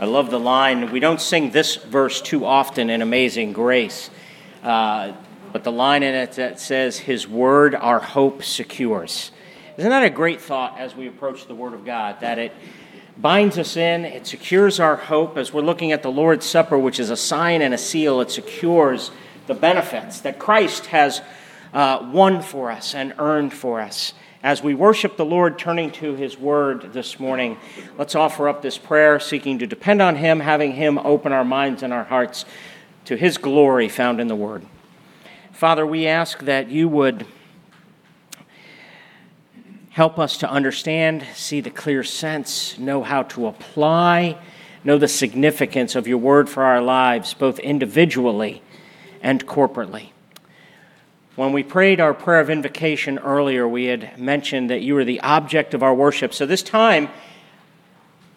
I love the line. We don't sing this verse too often in Amazing Grace, uh, but the line in it that says, His word our hope secures. Isn't that a great thought as we approach the Word of God? That it binds us in, it secures our hope as we're looking at the Lord's Supper, which is a sign and a seal. It secures the benefits that Christ has uh, won for us and earned for us. As we worship the Lord, turning to His Word this morning, let's offer up this prayer, seeking to depend on Him, having Him open our minds and our hearts to His glory found in the Word. Father, we ask that you would help us to understand, see the clear sense, know how to apply, know the significance of your Word for our lives, both individually and corporately. When we prayed our prayer of invocation earlier, we had mentioned that you are the object of our worship. So this time,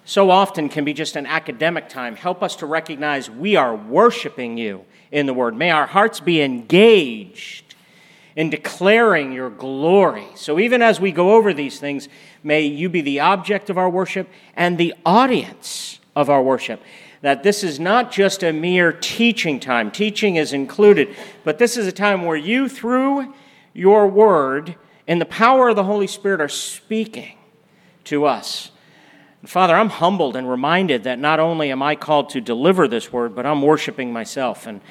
so often, can be just an academic time. Help us to recognize we are worshiping you in the Word. May our hearts be engaged in declaring your glory. So even as we go over these things, may you be the object of our worship and the audience of our worship that this is not just a mere teaching time. Teaching is included, but this is a time where you, through your word, and the power of the Holy Spirit, are speaking to us. And Father, I'm humbled and reminded that not only am I called to deliver this word, but I'm worshiping myself, and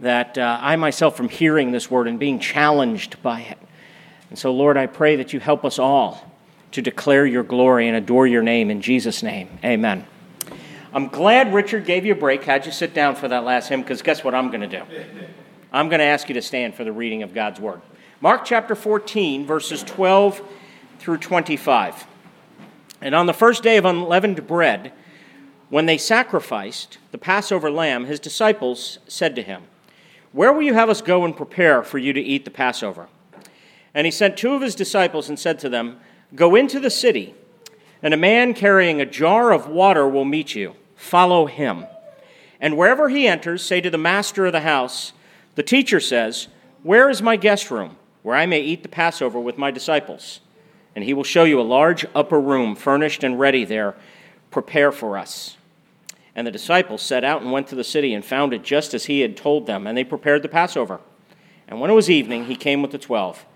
that uh, I myself am hearing this word and being challenged by it. And so, Lord, I pray that you help us all to declare your glory and adore your name in Jesus' name. Amen. I'm glad Richard gave you a break, had you sit down for that last hymn, because guess what I'm going to do? I'm going to ask you to stand for the reading of God's Word. Mark chapter 14, verses 12 through 25. And on the first day of unleavened bread, when they sacrificed the Passover lamb, his disciples said to him, Where will you have us go and prepare for you to eat the Passover? And he sent two of his disciples and said to them, Go into the city, and a man carrying a jar of water will meet you follow him. And wherever he enters, say to the master of the house, The teacher says, Where is my guest room, where I may eat the Passover with my disciples? And he will show you a large upper room, furnished and ready there. Prepare for us. And the disciples set out and went to the city and found it just as he had told them, and they prepared the Passover. And when it was evening, he came with the twelve.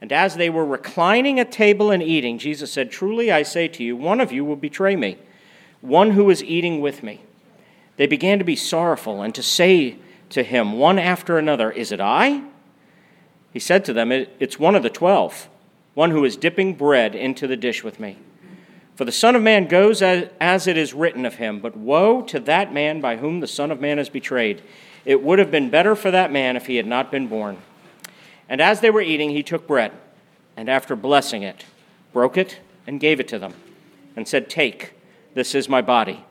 And as they were reclining at table and eating, Jesus said, Truly I say to you, one of you will betray me one who was eating with me. They began to be sorrowful and to say to him one after another, Is it I? He said to them, It's one of the twelve, one who is dipping bread into the dish with me. For the Son of Man goes as it is written of him, but woe to that man by whom the Son of Man is betrayed. It would have been better for that man if he had not been born. And as they were eating, he took bread, and after blessing it, broke it and gave it to them, and said, Take. This is my body.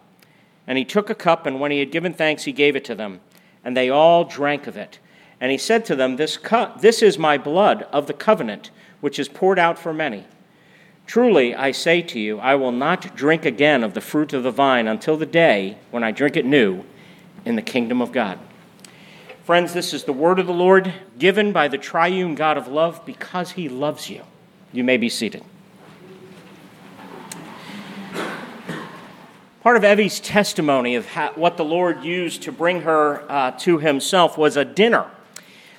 And he took a cup, and when he had given thanks, he gave it to them. And they all drank of it. And he said to them, This, cup, this is my blood of the covenant, which is poured out for many. Truly, I say to you, I will not drink again of the fruit of the vine until the day when I drink it new in the kingdom of God. Friends, this is the word of the Lord given by the triune God of love because he loves you. You may be seated. Part of Evie's testimony of how, what the Lord used to bring her uh, to Himself was a dinner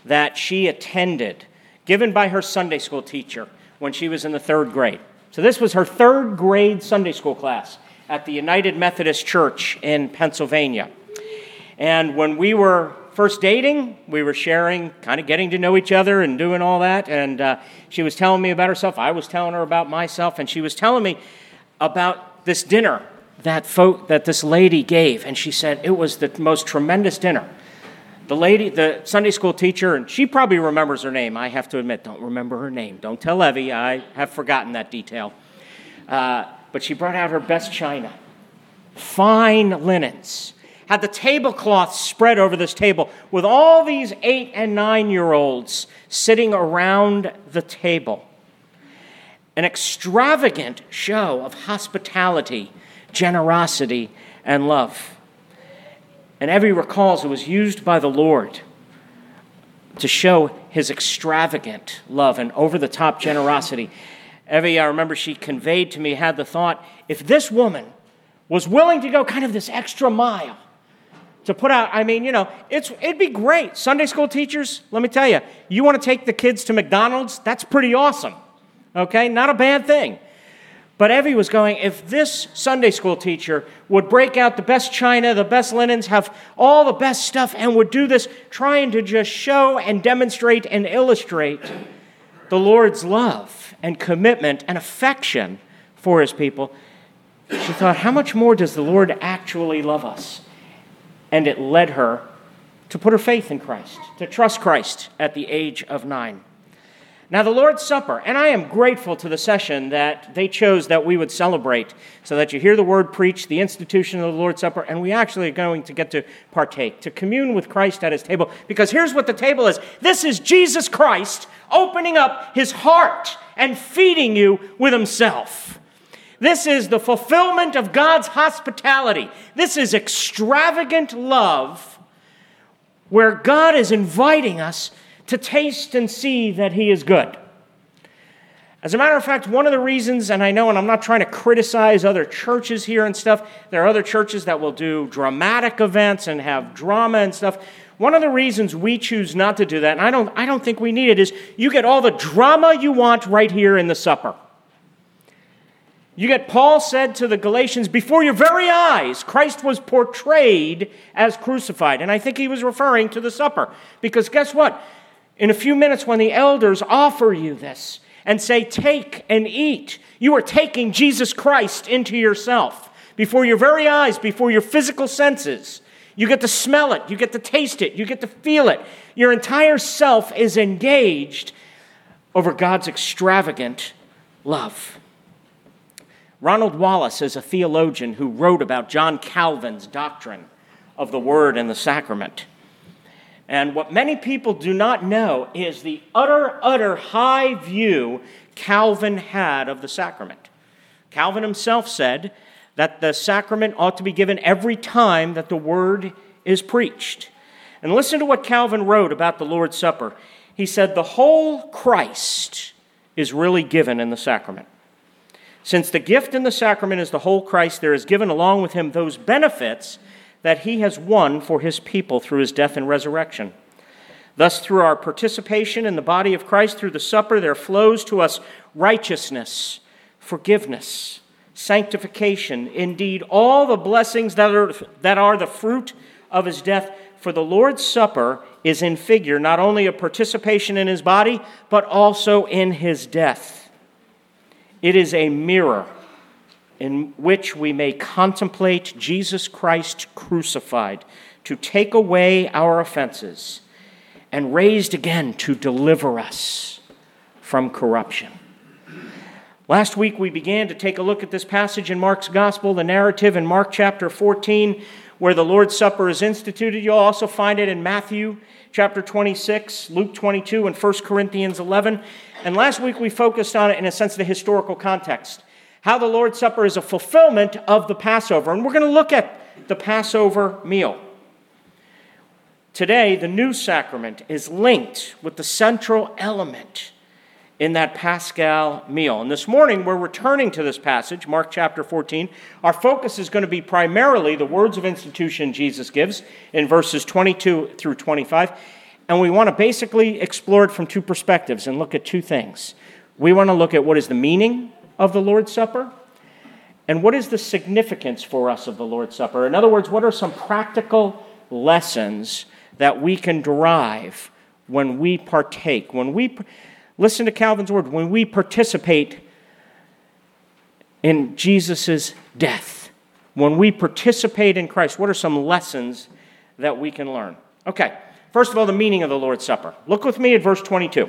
that she attended, given by her Sunday school teacher when she was in the third grade. So, this was her third grade Sunday school class at the United Methodist Church in Pennsylvania. And when we were first dating, we were sharing, kind of getting to know each other and doing all that. And uh, she was telling me about herself. I was telling her about myself. And she was telling me about this dinner that folk that this lady gave, and she said it was the most tremendous dinner. The lady, the Sunday school teacher, and she probably remembers her name. I have to admit, don't remember her name. Don't tell Evie. I have forgotten that detail. Uh, but she brought out her best china, fine linens, had the tablecloth spread over this table with all these eight and nine year olds sitting around the table. An extravagant show of hospitality generosity, and love. And Evie recalls it was used by the Lord to show his extravagant love and over the top generosity. Evie, I remember she conveyed to me, had the thought if this woman was willing to go kind of this extra mile to put out. I mean, you know, it's, it'd be great. Sunday school teachers, let me tell you, you want to take the kids to McDonald's? That's pretty awesome. Okay? Not a bad thing. But Evie was going, if this Sunday school teacher would break out the best china, the best linens, have all the best stuff, and would do this, trying to just show and demonstrate and illustrate the Lord's love and commitment and affection for his people, she thought, how much more does the Lord actually love us? And it led her to put her faith in Christ, to trust Christ at the age of nine. Now, the Lord's Supper, and I am grateful to the session that they chose that we would celebrate so that you hear the word preached, the institution of the Lord's Supper, and we actually are going to get to partake, to commune with Christ at his table. Because here's what the table is this is Jesus Christ opening up his heart and feeding you with himself. This is the fulfillment of God's hospitality. This is extravagant love where God is inviting us to taste and see that He is good. As a matter of fact, one of the reasons, and I know, and I'm not trying to criticize other churches here and stuff, there are other churches that will do dramatic events and have drama and stuff. One of the reasons we choose not to do that, and I don't, I don't think we need it, is you get all the drama you want right here in the supper. You get Paul said to the Galatians, before your very eyes, Christ was portrayed as crucified. And I think he was referring to the supper. Because guess what? In a few minutes, when the elders offer you this and say, Take and eat, you are taking Jesus Christ into yourself before your very eyes, before your physical senses. You get to smell it, you get to taste it, you get to feel it. Your entire self is engaged over God's extravagant love. Ronald Wallace is a theologian who wrote about John Calvin's doctrine of the Word and the Sacrament. And what many people do not know is the utter, utter high view Calvin had of the sacrament. Calvin himself said that the sacrament ought to be given every time that the word is preached. And listen to what Calvin wrote about the Lord's Supper. He said, The whole Christ is really given in the sacrament. Since the gift in the sacrament is the whole Christ, there is given along with him those benefits that he has won for his people through his death and resurrection. Thus, through our participation in the body of Christ through the supper, there flows to us righteousness, forgiveness, sanctification, indeed, all the blessings that are, that are the fruit of his death. For the Lord's Supper is in figure not only a participation in his body, but also in his death. It is a mirror in which we may contemplate Jesus Christ crucified to take away our offenses and raised again to deliver us from corruption. Last week we began to take a look at this passage in Mark's Gospel, the narrative in Mark chapter 14, where the Lord's Supper is instituted. You'll also find it in Matthew chapter 26, Luke 22, and 1 Corinthians 11. And last week we focused on it in a sense of the historical context how the Lord's Supper is a fulfillment of the Passover. And we're going to look at the Passover meal. Today, the new sacrament is linked with the central element in that Paschal meal. And this morning, we're returning to this passage, Mark chapter 14. Our focus is going to be primarily the words of institution Jesus gives in verses 22 through 25. And we want to basically explore it from two perspectives and look at two things. We want to look at what is the meaning of the Lord's Supper? And what is the significance for us of the Lord's Supper? In other words, what are some practical lessons that we can derive when we partake? When we listen to Calvin's word, when we participate in Jesus' death, when we participate in Christ, what are some lessons that we can learn? Okay, first of all, the meaning of the Lord's Supper. Look with me at verse 22.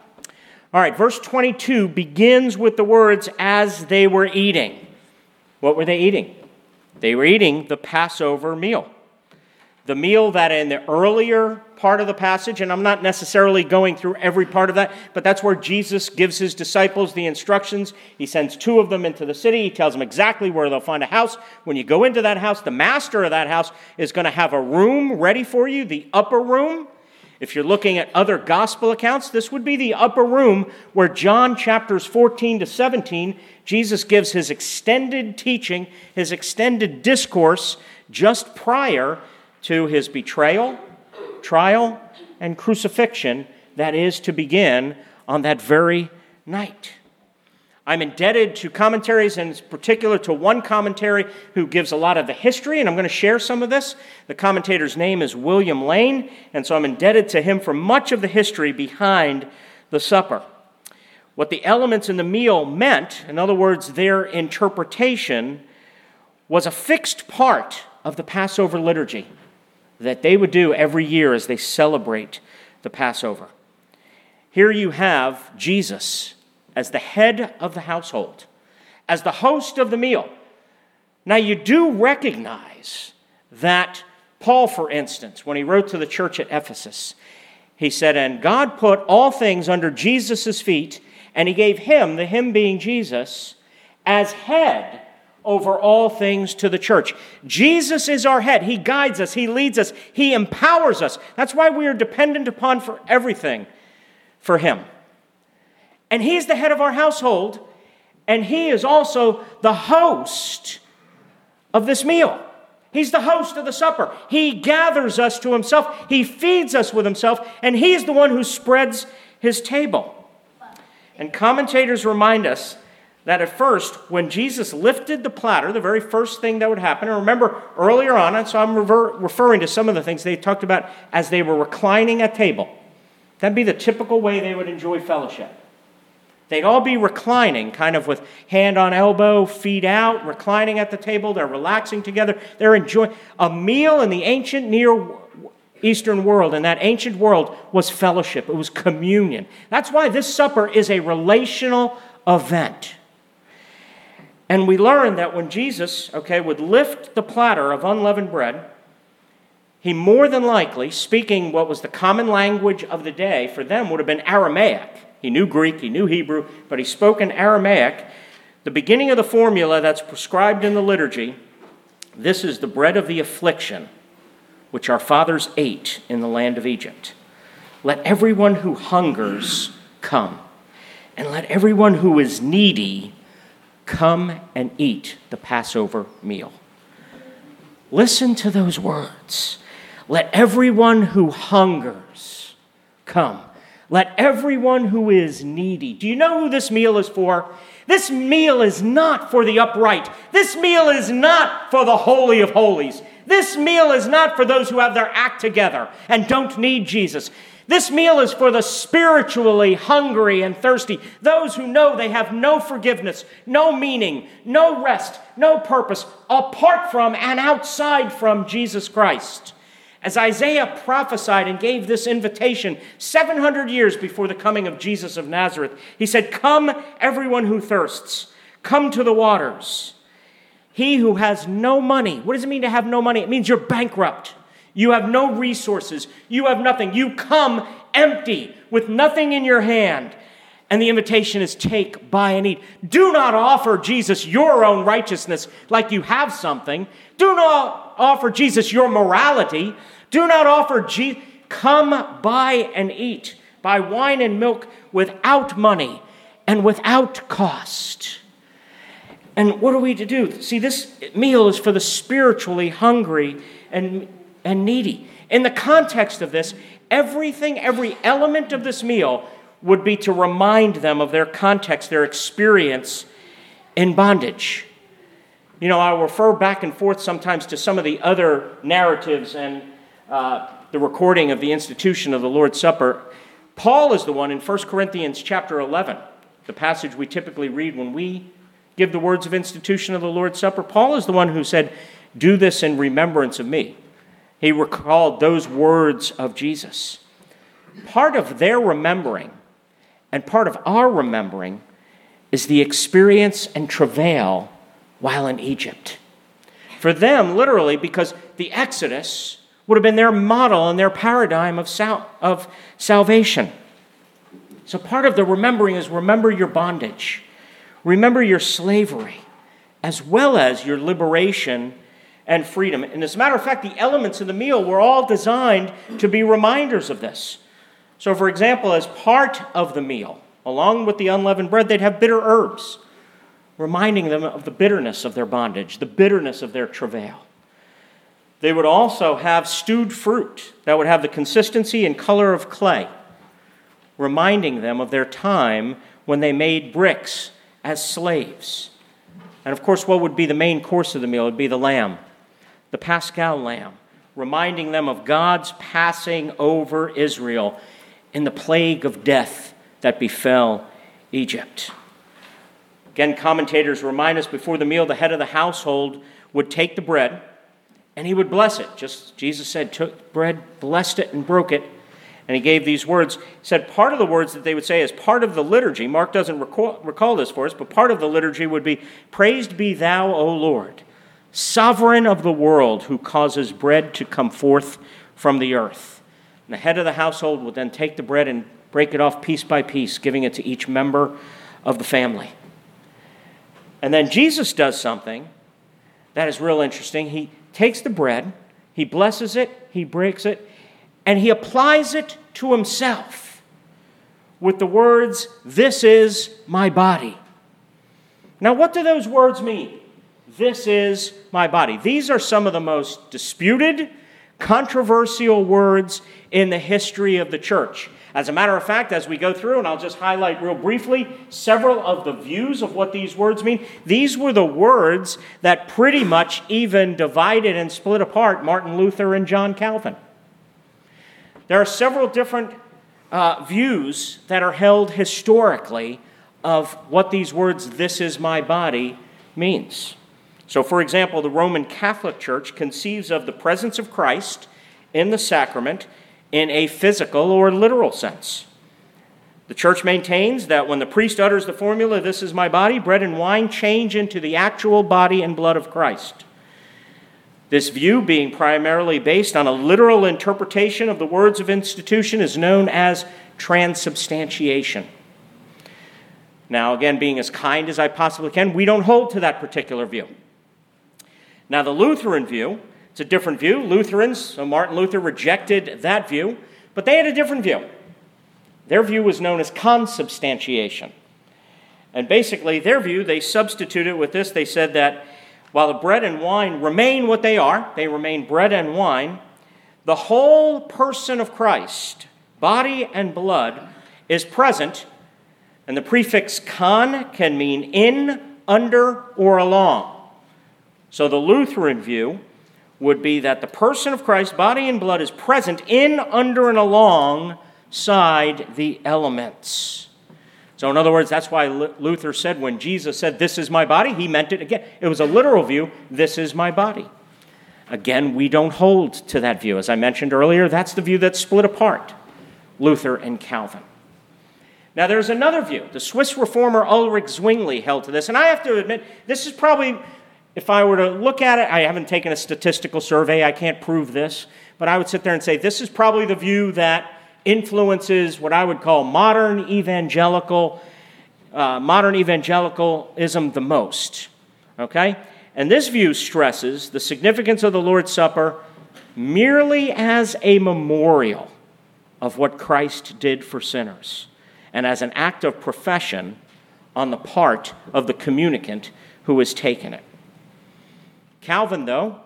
All right, verse 22 begins with the words, as they were eating. What were they eating? They were eating the Passover meal. The meal that in the earlier part of the passage, and I'm not necessarily going through every part of that, but that's where Jesus gives his disciples the instructions. He sends two of them into the city. He tells them exactly where they'll find a house. When you go into that house, the master of that house is going to have a room ready for you, the upper room. If you're looking at other gospel accounts, this would be the upper room where John chapters 14 to 17, Jesus gives his extended teaching, his extended discourse just prior to his betrayal trial, and crucifixion that is to begin on that very night. I'm indebted to commentaries, and in particular to one commentary who gives a lot of the history, and I'm going to share some of this. The commentator's name is William Lane, and so I'm indebted to him for much of the history behind the supper. What the elements in the meal meant, in other words, their interpretation, was a fixed part of the Passover liturgy that they would do every year as they celebrate the Passover. Here you have Jesus as the head of the household, as the host of the meal. Now, you do recognize that Paul, for instance, when he wrote to the church at Ephesus, he said, And God put all things under Jesus' feet, and he gave him, the him being Jesus, as head over all things to the church. Jesus is our head. He guides us, He leads us, He empowers us. That's why we are dependent upon for everything for Him. And He's the head of our household, and He is also the host of this meal. He's the host of the supper. He gathers us to Himself, He feeds us with Himself, and He is the one who spreads His table. And commentators remind us that at first, when Jesus lifted the platter, the very first thing that would happen, and remember earlier on, and so I'm rever- referring to some of the things they talked about as they were reclining at table. That'd be the typical way they would enjoy fellowship. They'd all be reclining, kind of with hand on elbow, feet out, reclining at the table. They're relaxing together. They're enjoying a meal in the ancient Near Eastern world. In that ancient world was fellowship, it was communion. That's why this supper is a relational event. And we learn that when Jesus, okay, would lift the platter of unleavened bread, he more than likely, speaking what was the common language of the day for them, would have been Aramaic. He knew Greek, he knew Hebrew, but he spoke in Aramaic. The beginning of the formula that's prescribed in the liturgy this is the bread of the affliction, which our fathers ate in the land of Egypt. Let everyone who hungers come, and let everyone who is needy Come and eat the Passover meal. Listen to those words. Let everyone who hungers come. Let everyone who is needy. Do you know who this meal is for? This meal is not for the upright. This meal is not for the Holy of Holies. This meal is not for those who have their act together and don't need Jesus. This meal is for the spiritually hungry and thirsty, those who know they have no forgiveness, no meaning, no rest, no purpose apart from and outside from Jesus Christ. As Isaiah prophesied and gave this invitation 700 years before the coming of Jesus of Nazareth, he said, Come, everyone who thirsts, come to the waters. He who has no money, what does it mean to have no money? It means you're bankrupt. You have no resources. You have nothing. You come empty with nothing in your hand. And the invitation is take, buy, and eat. Do not offer Jesus your own righteousness like you have something. Do not offer Jesus your morality. Do not offer Jesus. Come, buy, and eat. Buy wine and milk without money and without cost. And what are we to do? See, this meal is for the spiritually hungry and and needy. In the context of this, everything, every element of this meal would be to remind them of their context, their experience in bondage. You know, I'll refer back and forth sometimes to some of the other narratives and uh, the recording of the institution of the Lord's Supper. Paul is the one in 1 Corinthians chapter 11, the passage we typically read when we give the words of institution of the Lord's Supper. Paul is the one who said, Do this in remembrance of me. He recalled those words of Jesus. Part of their remembering and part of our remembering is the experience and travail while in Egypt. For them, literally, because the Exodus would have been their model and their paradigm of, sal- of salvation. So part of the remembering is remember your bondage, remember your slavery, as well as your liberation and freedom. And as a matter of fact, the elements of the meal were all designed to be reminders of this. So, for example, as part of the meal, along with the unleavened bread, they'd have bitter herbs, reminding them of the bitterness of their bondage, the bitterness of their travail. They would also have stewed fruit that would have the consistency and color of clay, reminding them of their time when they made bricks as slaves. And of course, what would be the main course of the meal? Would be the lamb the Paschal lamb, reminding them of God's passing over Israel in the plague of death that befell Egypt. Again, commentators remind us before the meal, the head of the household would take the bread and he would bless it. Just Jesus said, took bread, blessed it, and broke it. And he gave these words. He said part of the words that they would say as part of the liturgy, Mark doesn't recall, recall this for us, but part of the liturgy would be, Praised be thou, O Lord sovereign of the world, who causes bread to come forth from the earth. And the head of the household will then take the bread and break it off piece by piece, giving it to each member of the family. And then Jesus does something that is real interesting. He takes the bread, he blesses it, he breaks it, and he applies it to himself with the words, This is my body. Now, what do those words mean? This is my body. These are some of the most disputed, controversial words in the history of the church. As a matter of fact, as we go through, and I'll just highlight real briefly several of the views of what these words mean, these were the words that pretty much even divided and split apart Martin Luther and John Calvin. There are several different uh, views that are held historically of what these words, this is my body, means. So, for example, the Roman Catholic Church conceives of the presence of Christ in the sacrament in a physical or literal sense. The church maintains that when the priest utters the formula, This is my body, bread and wine change into the actual body and blood of Christ. This view, being primarily based on a literal interpretation of the words of institution, is known as transubstantiation. Now, again, being as kind as I possibly can, we don't hold to that particular view. Now, the Lutheran view, it's a different view. Lutherans, so Martin Luther rejected that view, but they had a different view. Their view was known as consubstantiation. And basically, their view, they substituted with this. They said that while the bread and wine remain what they are, they remain bread and wine, the whole person of Christ, body and blood, is present. And the prefix con can mean in, under, or along. So the Lutheran view would be that the person of Christ, body and blood, is present in, under, and alongside the elements. So, in other words, that's why Luther said when Jesus said, This is my body, he meant it again. It was a literal view, This is my body. Again, we don't hold to that view. As I mentioned earlier, that's the view that split apart Luther and Calvin. Now, there's another view. The Swiss reformer Ulrich Zwingli held to this, and I have to admit, this is probably if I were to look at it, I haven't taken a statistical survey, I can't prove this, but I would sit there and say this is probably the view that influences what I would call modern evangelical, uh, modern evangelicalism the most. Okay? And this view stresses the significance of the Lord's Supper merely as a memorial of what Christ did for sinners and as an act of profession on the part of the communicant who has taken it. Calvin, though,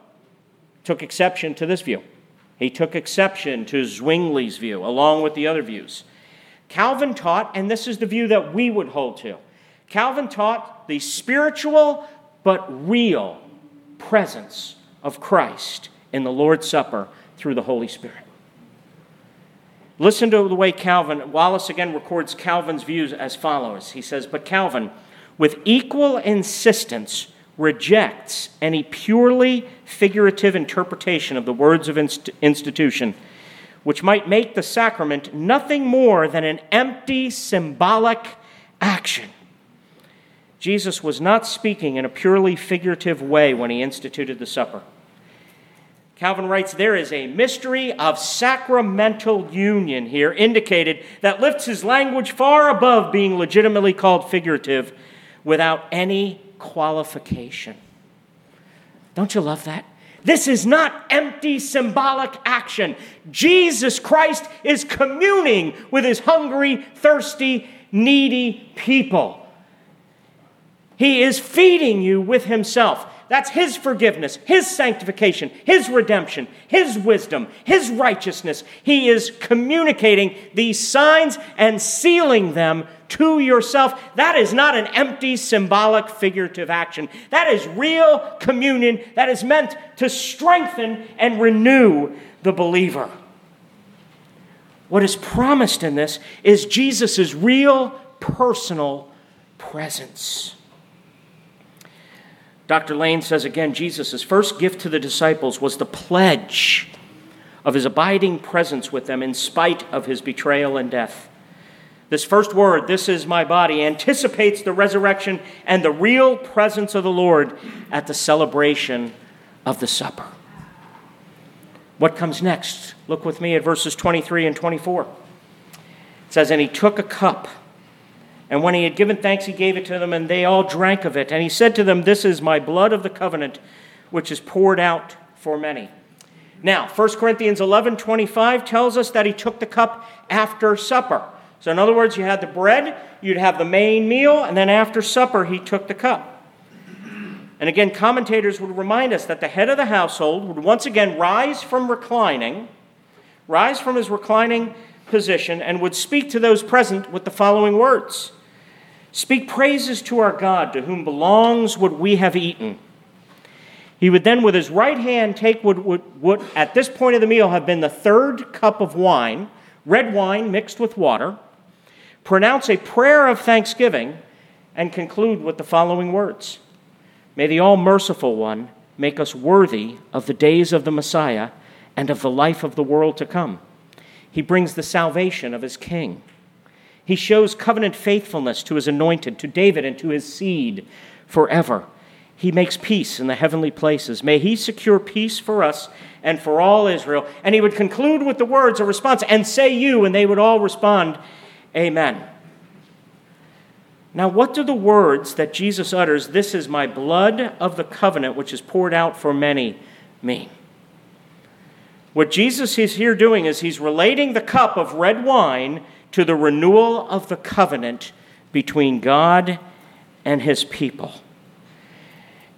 took exception to this view. He took exception to Zwingli's view, along with the other views. Calvin taught, and this is the view that we would hold to Calvin taught the spiritual but real presence of Christ in the Lord's Supper through the Holy Spirit. Listen to the way Calvin, Wallace again records Calvin's views as follows. He says, But Calvin, with equal insistence, rejects any purely figurative interpretation of the words of inst- institution, which might make the sacrament nothing more than an empty symbolic action. Jesus was not speaking in a purely figurative way when he instituted the supper. Calvin writes, There is a mystery of sacramental union here indicated that lifts his language far above being legitimately called figurative without any qualification. Don't you love that? This is not empty symbolic action. Jesus Christ is communing with his hungry, thirsty, needy people. He is feeding you with himself. That's His forgiveness, His sanctification, His redemption, His wisdom, His righteousness. He is communicating these signs and sealing them to yourself. That is not an empty, symbolic, figurative action. That is real communion that is meant to strengthen and renew the believer. What is promised in this is Jesus' real personal presence. Dr. Lane says again Jesus' first gift to the disciples was the pledge of his abiding presence with them in spite of his betrayal and death. This first word, this is my body, anticipates the resurrection and the real presence of the Lord at the celebration of the supper. What comes next? Look with me at verses 23 and 24. It says, And he took a cup. And when he had given thanks, he gave it to them, and they all drank of it. And he said to them, This is my blood of the covenant, which is poured out for many. Now, 1 Corinthians 11 25 tells us that he took the cup after supper. So, in other words, you had the bread, you'd have the main meal, and then after supper, he took the cup. And again, commentators would remind us that the head of the household would once again rise from reclining, rise from his reclining position, and would speak to those present with the following words Speak praises to our God, to whom belongs what we have eaten. He would then, with his right hand, take what would, at this point of the meal, have been the third cup of wine, red wine mixed with water, pronounce a prayer of thanksgiving, and conclude with the following words May the All Merciful One make us worthy of the days of the Messiah and of the life of the world to come. He brings the salvation of his king. He shows covenant faithfulness to his anointed, to David, and to his seed forever. He makes peace in the heavenly places. May he secure peace for us and for all Israel. And he would conclude with the words of response, and say you, and they would all respond, Amen. Now, what do the words that Jesus utters, This is my blood of the covenant, which is poured out for many, mean? What Jesus is here doing is he's relating the cup of red wine to the renewal of the covenant between God and his people.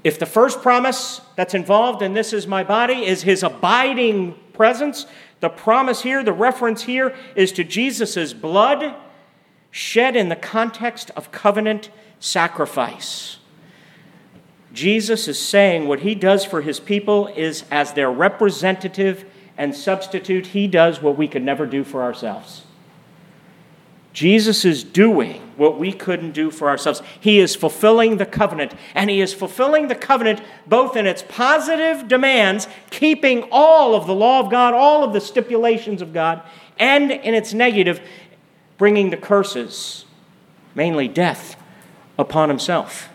If the first promise that's involved in this is my body is his abiding presence, the promise here, the reference here, is to Jesus' blood shed in the context of covenant sacrifice. Jesus is saying what he does for his people is as their representative and substitute, he does what we could never do for ourselves. Jesus is doing what we couldn't do for ourselves. He is fulfilling the covenant, and He is fulfilling the covenant both in its positive demands, keeping all of the law of God, all of the stipulations of God, and in its negative, bringing the curses, mainly death, upon Himself.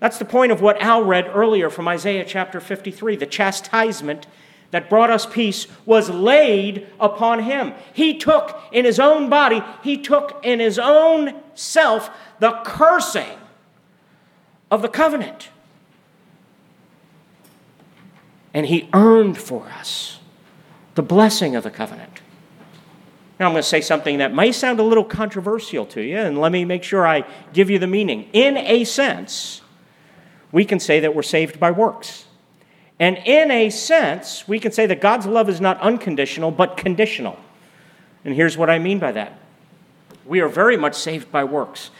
That's the point of what Al read earlier from Isaiah chapter 53 the chastisement that brought us peace was laid upon him. He took in his own body, he took in his own self the cursing of the covenant. And he earned for us the blessing of the covenant. Now, I'm going to say something that may sound a little controversial to you, and let me make sure I give you the meaning. In a sense, we can say that we're saved by works. And in a sense, we can say that God's love is not unconditional, but conditional. And here's what I mean by that we are very much saved by works.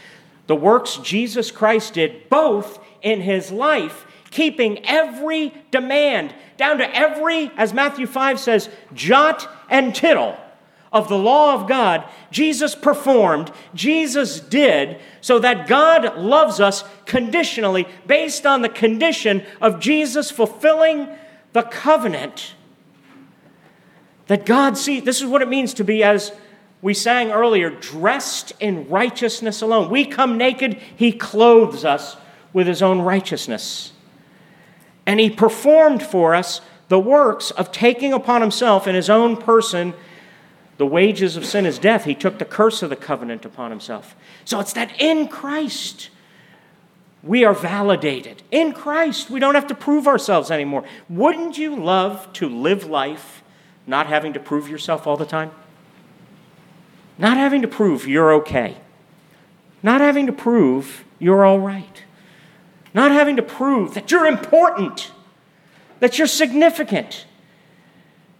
The works Jesus Christ did both in his life, keeping every demand, down to every, as Matthew 5 says, jot and tittle of the law of God, Jesus performed, Jesus did, so that God loves us conditionally based on the condition of Jesus fulfilling the covenant that God sees. This is what it means to be, as We sang earlier, dressed in righteousness alone. We come naked, He clothes us with His own righteousness. And He performed for us the works of taking upon Himself in His own person the wages of sin is death. He took the curse of the covenant upon Himself. So it's that in Christ we are validated. In Christ, we don't have to prove ourselves anymore. Wouldn't you love to live life not having to prove yourself all the time? Not having to prove you're okay. Not having to prove you're all right. Not having to prove that you're important, that you're significant.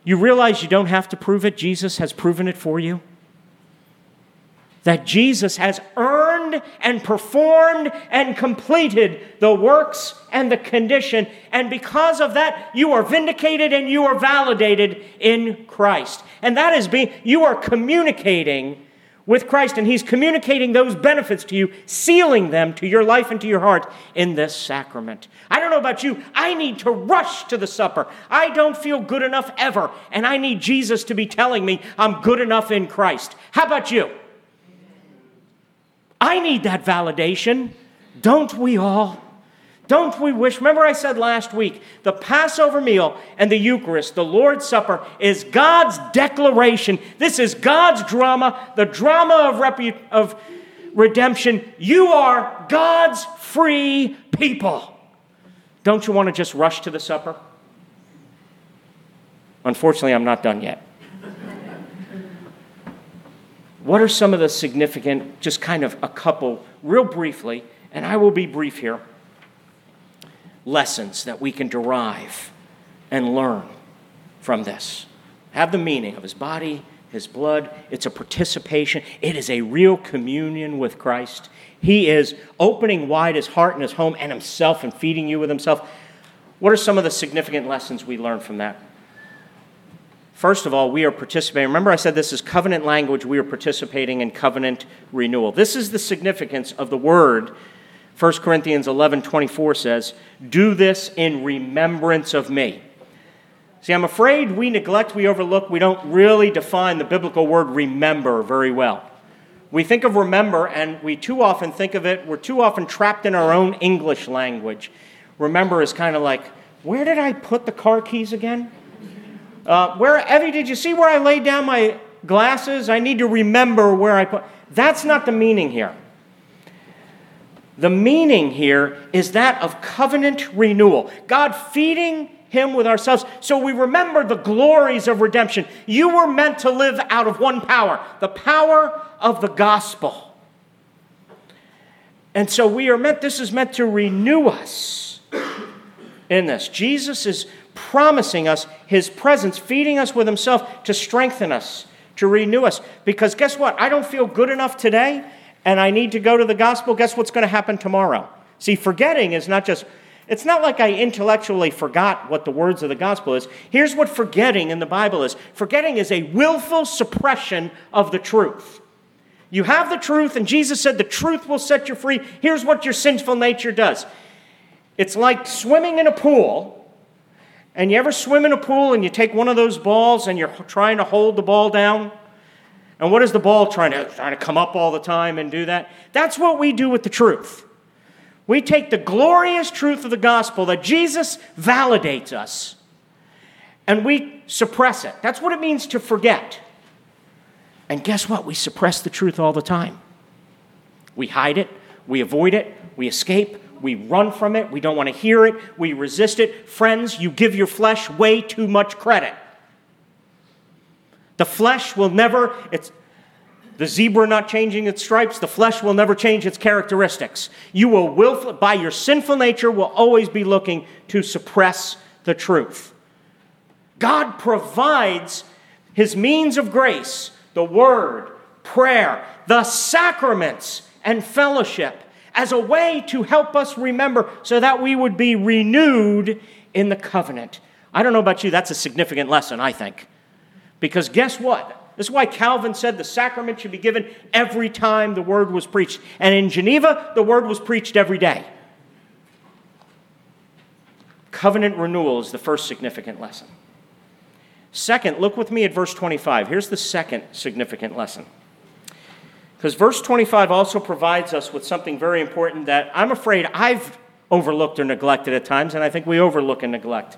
You realize you don't have to prove it, Jesus has proven it for you that Jesus has earned and performed and completed the works and the condition. And because of that, you are vindicated and you are validated in Christ. And that is being, you are communicating with Christ, and He's communicating those benefits to you, sealing them to your life and to your heart in this sacrament. I don't know about you, I need to rush to the supper. I don't feel good enough ever, and I need Jesus to be telling me I'm good enough in Christ. How about you? I need that validation. Don't we all? Don't we wish? Remember, I said last week the Passover meal and the Eucharist, the Lord's Supper, is God's declaration. This is God's drama, the drama of, repu- of redemption. You are God's free people. Don't you want to just rush to the supper? Unfortunately, I'm not done yet. What are some of the significant, just kind of a couple, real briefly, and I will be brief here, lessons that we can derive and learn from this? Have the meaning of his body, his blood. It's a participation, it is a real communion with Christ. He is opening wide his heart and his home and himself and feeding you with himself. What are some of the significant lessons we learn from that? First of all, we are participating. Remember, I said this is covenant language. We are participating in covenant renewal. This is the significance of the word. 1 Corinthians 11 24 says, Do this in remembrance of me. See, I'm afraid we neglect, we overlook, we don't really define the biblical word remember very well. We think of remember, and we too often think of it, we're too often trapped in our own English language. Remember is kind of like, where did I put the car keys again? Uh, where, Evie, did you see where I laid down my glasses? I need to remember where I put. That's not the meaning here. The meaning here is that of covenant renewal. God feeding him with ourselves so we remember the glories of redemption. You were meant to live out of one power, the power of the gospel. And so we are meant, this is meant to renew us in this. Jesus is promising us his presence, feeding us with himself to strengthen us, to renew us. Because guess what? I don't feel good enough today and I need to go to the gospel. Guess what's going to happen tomorrow? See, forgetting is not just, it's not like I intellectually forgot what the words of the gospel is. Here's what forgetting in the Bible is forgetting is a willful suppression of the truth. You have the truth, and Jesus said the truth will set you free. Here's what your sinful nature does it's like swimming in a pool and you ever swim in a pool and you take one of those balls and you're trying to hold the ball down? And what is the ball trying to trying to come up all the time and do that? That's what we do with the truth. We take the glorious truth of the gospel that Jesus validates us and we suppress it. That's what it means to forget. And guess what? We suppress the truth all the time. We hide it, we avoid it, we escape, we run from it. We don't want to hear it. We resist it. Friends, you give your flesh way too much credit. The flesh will never, it's the zebra not changing its stripes, the flesh will never change its characteristics. You will willfully, by your sinful nature, will always be looking to suppress the truth. God provides his means of grace, the word, prayer, the sacraments, and fellowship as a way to help us remember so that we would be renewed in the covenant. I don't know about you, that's a significant lesson, I think. Because guess what? This is why Calvin said the sacrament should be given every time the word was preached. And in Geneva, the word was preached every day. Covenant renewal is the first significant lesson. Second, look with me at verse 25. Here's the second significant lesson. Because verse 25 also provides us with something very important that I'm afraid I've overlooked or neglected at times, and I think we overlook and neglect.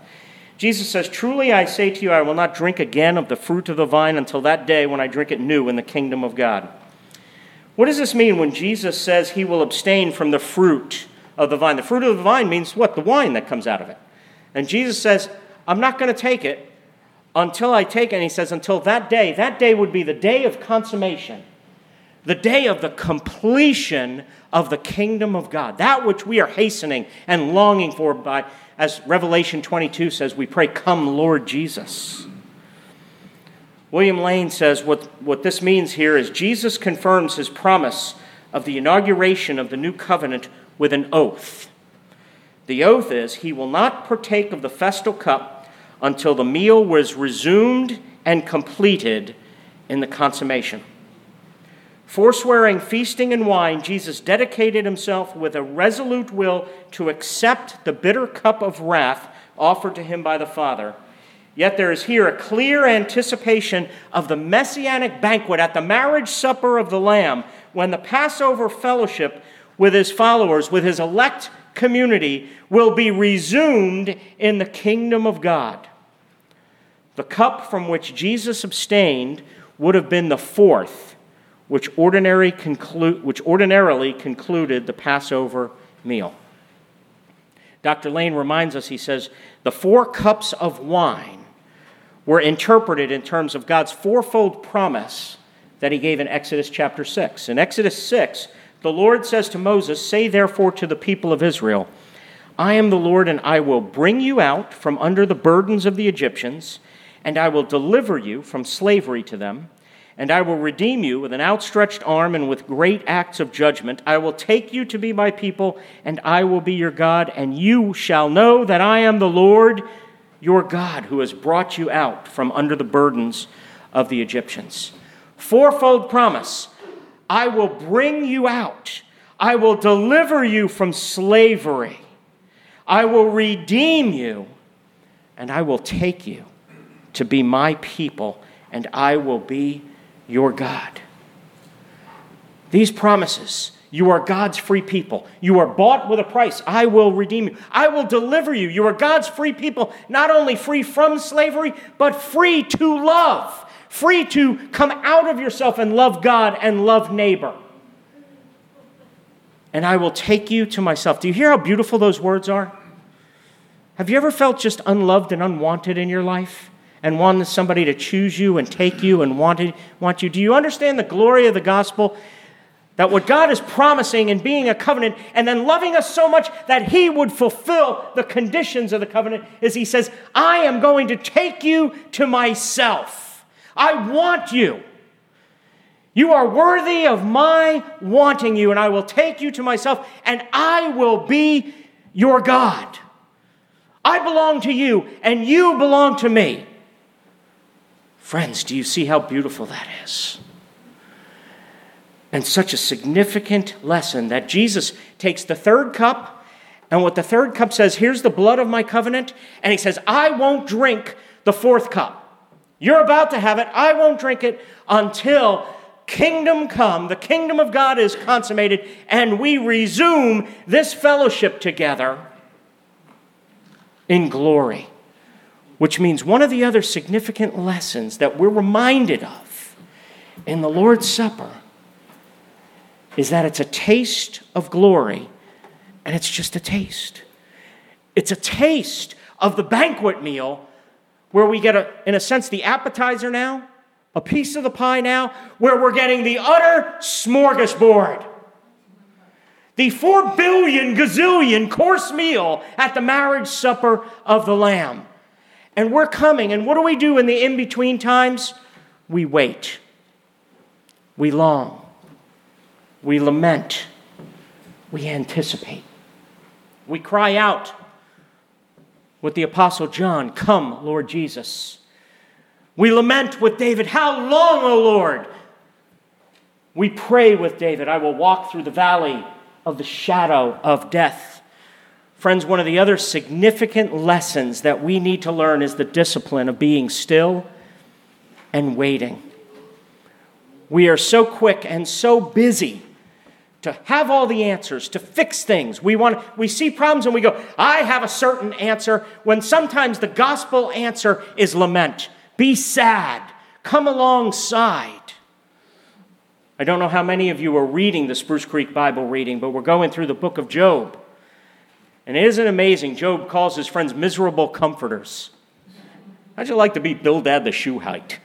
Jesus says, Truly I say to you, I will not drink again of the fruit of the vine until that day when I drink it new in the kingdom of God. What does this mean when Jesus says he will abstain from the fruit of the vine? The fruit of the vine means what? The wine that comes out of it. And Jesus says, I'm not going to take it until I take it. And he says, until that day, that day would be the day of consummation, the day of the completion of the kingdom of God, that which we are hastening and longing for by, as Revelation 22 says, we pray, Come, Lord Jesus. William Lane says what, what this means here is Jesus confirms his promise of the inauguration of the new covenant with an oath. The oath is he will not partake of the festal cup until the meal was resumed and completed in the consummation. Forswearing feasting and wine, Jesus dedicated himself with a resolute will to accept the bitter cup of wrath offered to him by the Father Yet there is here a clear anticipation of the messianic banquet at the marriage supper of the Lamb when the Passover fellowship with his followers, with his elect community, will be resumed in the kingdom of God. The cup from which Jesus abstained would have been the fourth, which, ordinary conclu- which ordinarily concluded the Passover meal. Dr. Lane reminds us, he says, the four cups of wine were interpreted in terms of God's fourfold promise that he gave in Exodus chapter 6. In Exodus 6, the Lord says to Moses, Say therefore to the people of Israel, I am the Lord, and I will bring you out from under the burdens of the Egyptians, and I will deliver you from slavery to them. And I will redeem you with an outstretched arm and with great acts of judgment. I will take you to be my people, and I will be your God, and you shall know that I am the Lord your God who has brought you out from under the burdens of the Egyptians. Fourfold promise I will bring you out, I will deliver you from slavery, I will redeem you, and I will take you to be my people, and I will be your God. These promises you are God's free people. You are bought with a price. I will redeem you. I will deliver you. You are God's free people, not only free from slavery, but free to love, free to come out of yourself and love God and love neighbor. And I will take you to myself. Do you hear how beautiful those words are? Have you ever felt just unloved and unwanted in your life? And wanted somebody to choose you and take you and wanted, want you? Do you understand the glory of the gospel? That what God is promising and being a covenant and then loving us so much that He would fulfill the conditions of the covenant is He says, I am going to take you to myself. I want you. You are worthy of my wanting you, and I will take you to myself, and I will be your God. I belong to you, and you belong to me. Friends, do you see how beautiful that is? and such a significant lesson that Jesus takes the third cup, and what the third cup says, here's the blood of my covenant, and he says, I won't drink the fourth cup. You're about to have it. I won't drink it until kingdom come, the kingdom of God is consummated, and we resume this fellowship together in glory. Which means one of the other significant lessons that we're reminded of in the Lord's Supper is that it's a taste of glory, and it's just a taste. It's a taste of the banquet meal where we get, a, in a sense, the appetizer now, a piece of the pie now, where we're getting the utter smorgasbord. The four billion gazillion course meal at the marriage supper of the Lamb. And we're coming, and what do we do in the in between times? We wait, we long, we lament. We anticipate. We cry out with the Apostle John, Come, Lord Jesus. We lament with David, How long, O Lord? We pray with David, I will walk through the valley of the shadow of death, Friends, one of the other significant lessons that we need to learn is the discipline of being still and waiting. We are so quick and so busy to have all the answers, to fix things. We want we see problems and we go, "I have a certain answer," when sometimes the gospel answer is lament. Be sad. Come alongside. I don't know how many of you are reading the Spruce Creek Bible reading, but we're going through the book of Job. And isn't it amazing? Job calls his friends miserable comforters. How'd you like to be Bildad the Shuhite?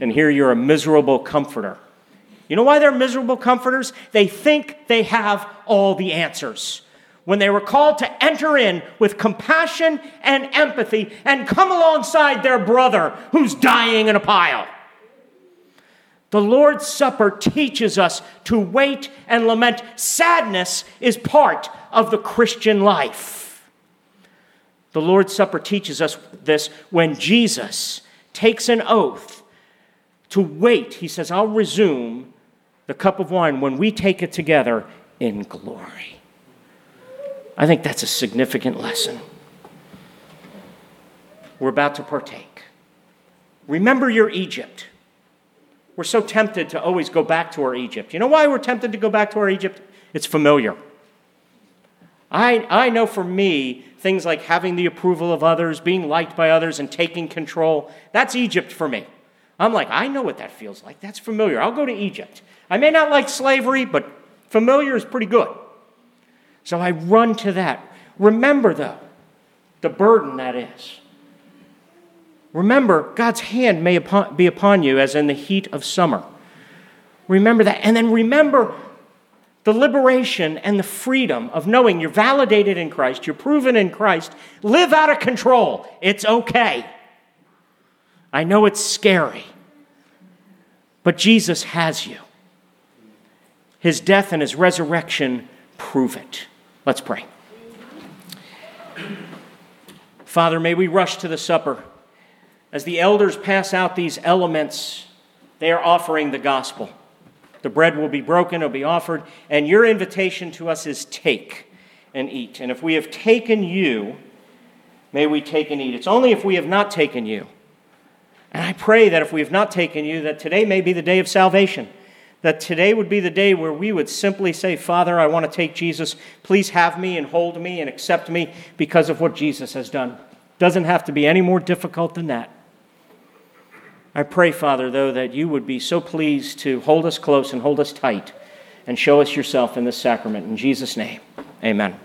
And here you're a miserable comforter. You know why they're miserable comforters? They think they have all the answers. When they were called to enter in with compassion and empathy and come alongside their brother who's dying in a pile. The Lord's Supper teaches us to wait and lament. Sadness is part of the Christian life. The Lord's Supper teaches us this when Jesus takes an oath to wait. He says, I'll resume the cup of wine when we take it together in glory. I think that's a significant lesson. We're about to partake. Remember your Egypt. We're so tempted to always go back to our Egypt. You know why we're tempted to go back to our Egypt? It's familiar. I, I know for me, things like having the approval of others, being liked by others, and taking control, that's Egypt for me. I'm like, I know what that feels like. That's familiar. I'll go to Egypt. I may not like slavery, but familiar is pretty good. So I run to that. Remember, though, the burden that is. Remember, God's hand may be upon you as in the heat of summer. Remember that. And then remember the liberation and the freedom of knowing you're validated in Christ, you're proven in Christ. Live out of control. It's okay. I know it's scary, but Jesus has you. His death and his resurrection prove it. Let's pray. Father, may we rush to the supper. As the elders pass out these elements, they are offering the gospel. The bread will be broken, it'll be offered, and your invitation to us is take and eat. And if we have taken you, may we take and eat. It's only if we have not taken you. And I pray that if we have not taken you, that today may be the day of salvation that today would be the day where we would simply say, Father, I want to take Jesus. Please have me and hold me and accept me because of what Jesus has done. Doesn't have to be any more difficult than that. I pray, Father, though, that you would be so pleased to hold us close and hold us tight and show us yourself in this sacrament. In Jesus' name, amen.